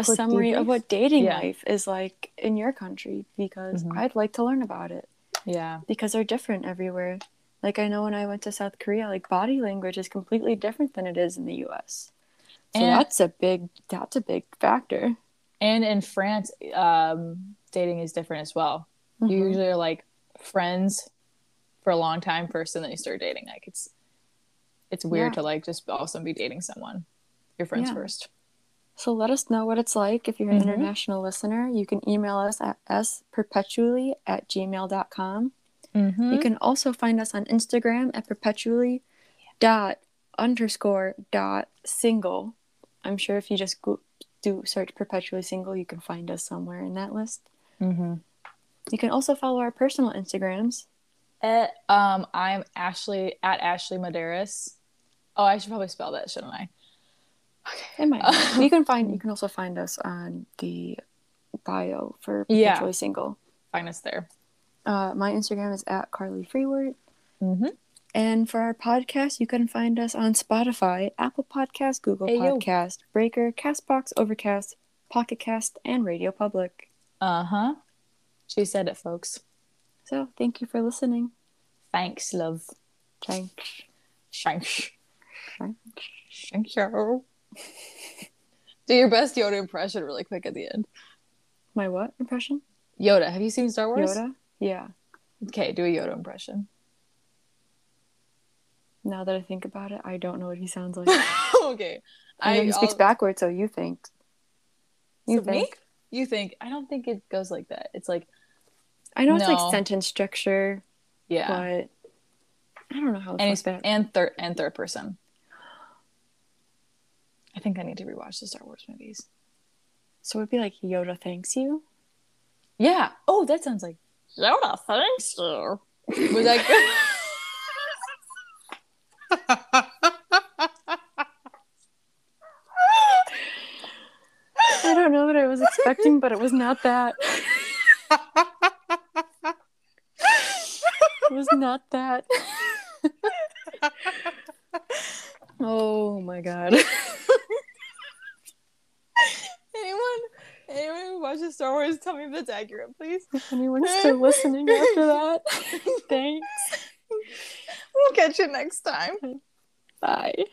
a, summary of what dating Yeah. life is like in your country because Mhm. I'd like to learn about it Yeah. because they're different everywhere. Like I know when I went to South Korea, like body language is completely different than it is in the US. So And- that's a big that's a big factor. And in France, um, dating is different as well. You Mhm. usually are like friends for a long time first, and then you start dating. Like it's it's weird Yeah. to like just also be dating someone. Your friends Yeah. first. So let us know what it's like. If you're an Mhm. international listener, you can email us at sperpetually at gmail.com. Mm-hmm. You can also find us on Instagram at perpetually dot underscore dot single. I'm sure if you just go, do search perpetually single, you can find us somewhere in that list. mm-hmm. You can also follow our personal Instagrams. At, um, I'm Ashley at Ashley Maderas. Oh, I should probably spell that, shouldn't I? Be. you can find you can also find us on the bio for Yeah. perpetually single. Find us there. Uh, my Instagram is at Carly Freeward. Mm-hmm. And for our podcast, you can find us on Spotify, Apple Podcast, Google Hey, yo. Podcast, Breaker, Castbox, Overcast, Pocket Cast, and Radio Public. Uh huh. She said it, folks. So thank you for listening. Thanks, love. Thanks. Thanks. Thanks. Thank you. Do your best Yoda impression really quick at the end. My what impression? Yoda, have you seen Star Wars? Yoda? Yeah. Okay, do a Yoda impression. Now that I think about it, I don't know what he sounds like. okay. I know he speaks I'll- backwards, so you think. You So me? think. You think? I don't think it goes like that. It's like, I know it's like sentence structure, yeah. but I don't know how and fuck he's that. and third and third person. I think I need to rewatch the Star Wars movies. So it'd be like Yoda thanks you. Yeah. Oh, that sounds like Yoda. Thanks you. Was that good? I don't know what I was expecting, but it was not that. It was not that. oh my god. anyone, anyone who watches Star Wars, tell me if that's accurate, please. If anyone's still listening after that, thanks. We'll catch you next time. Bye.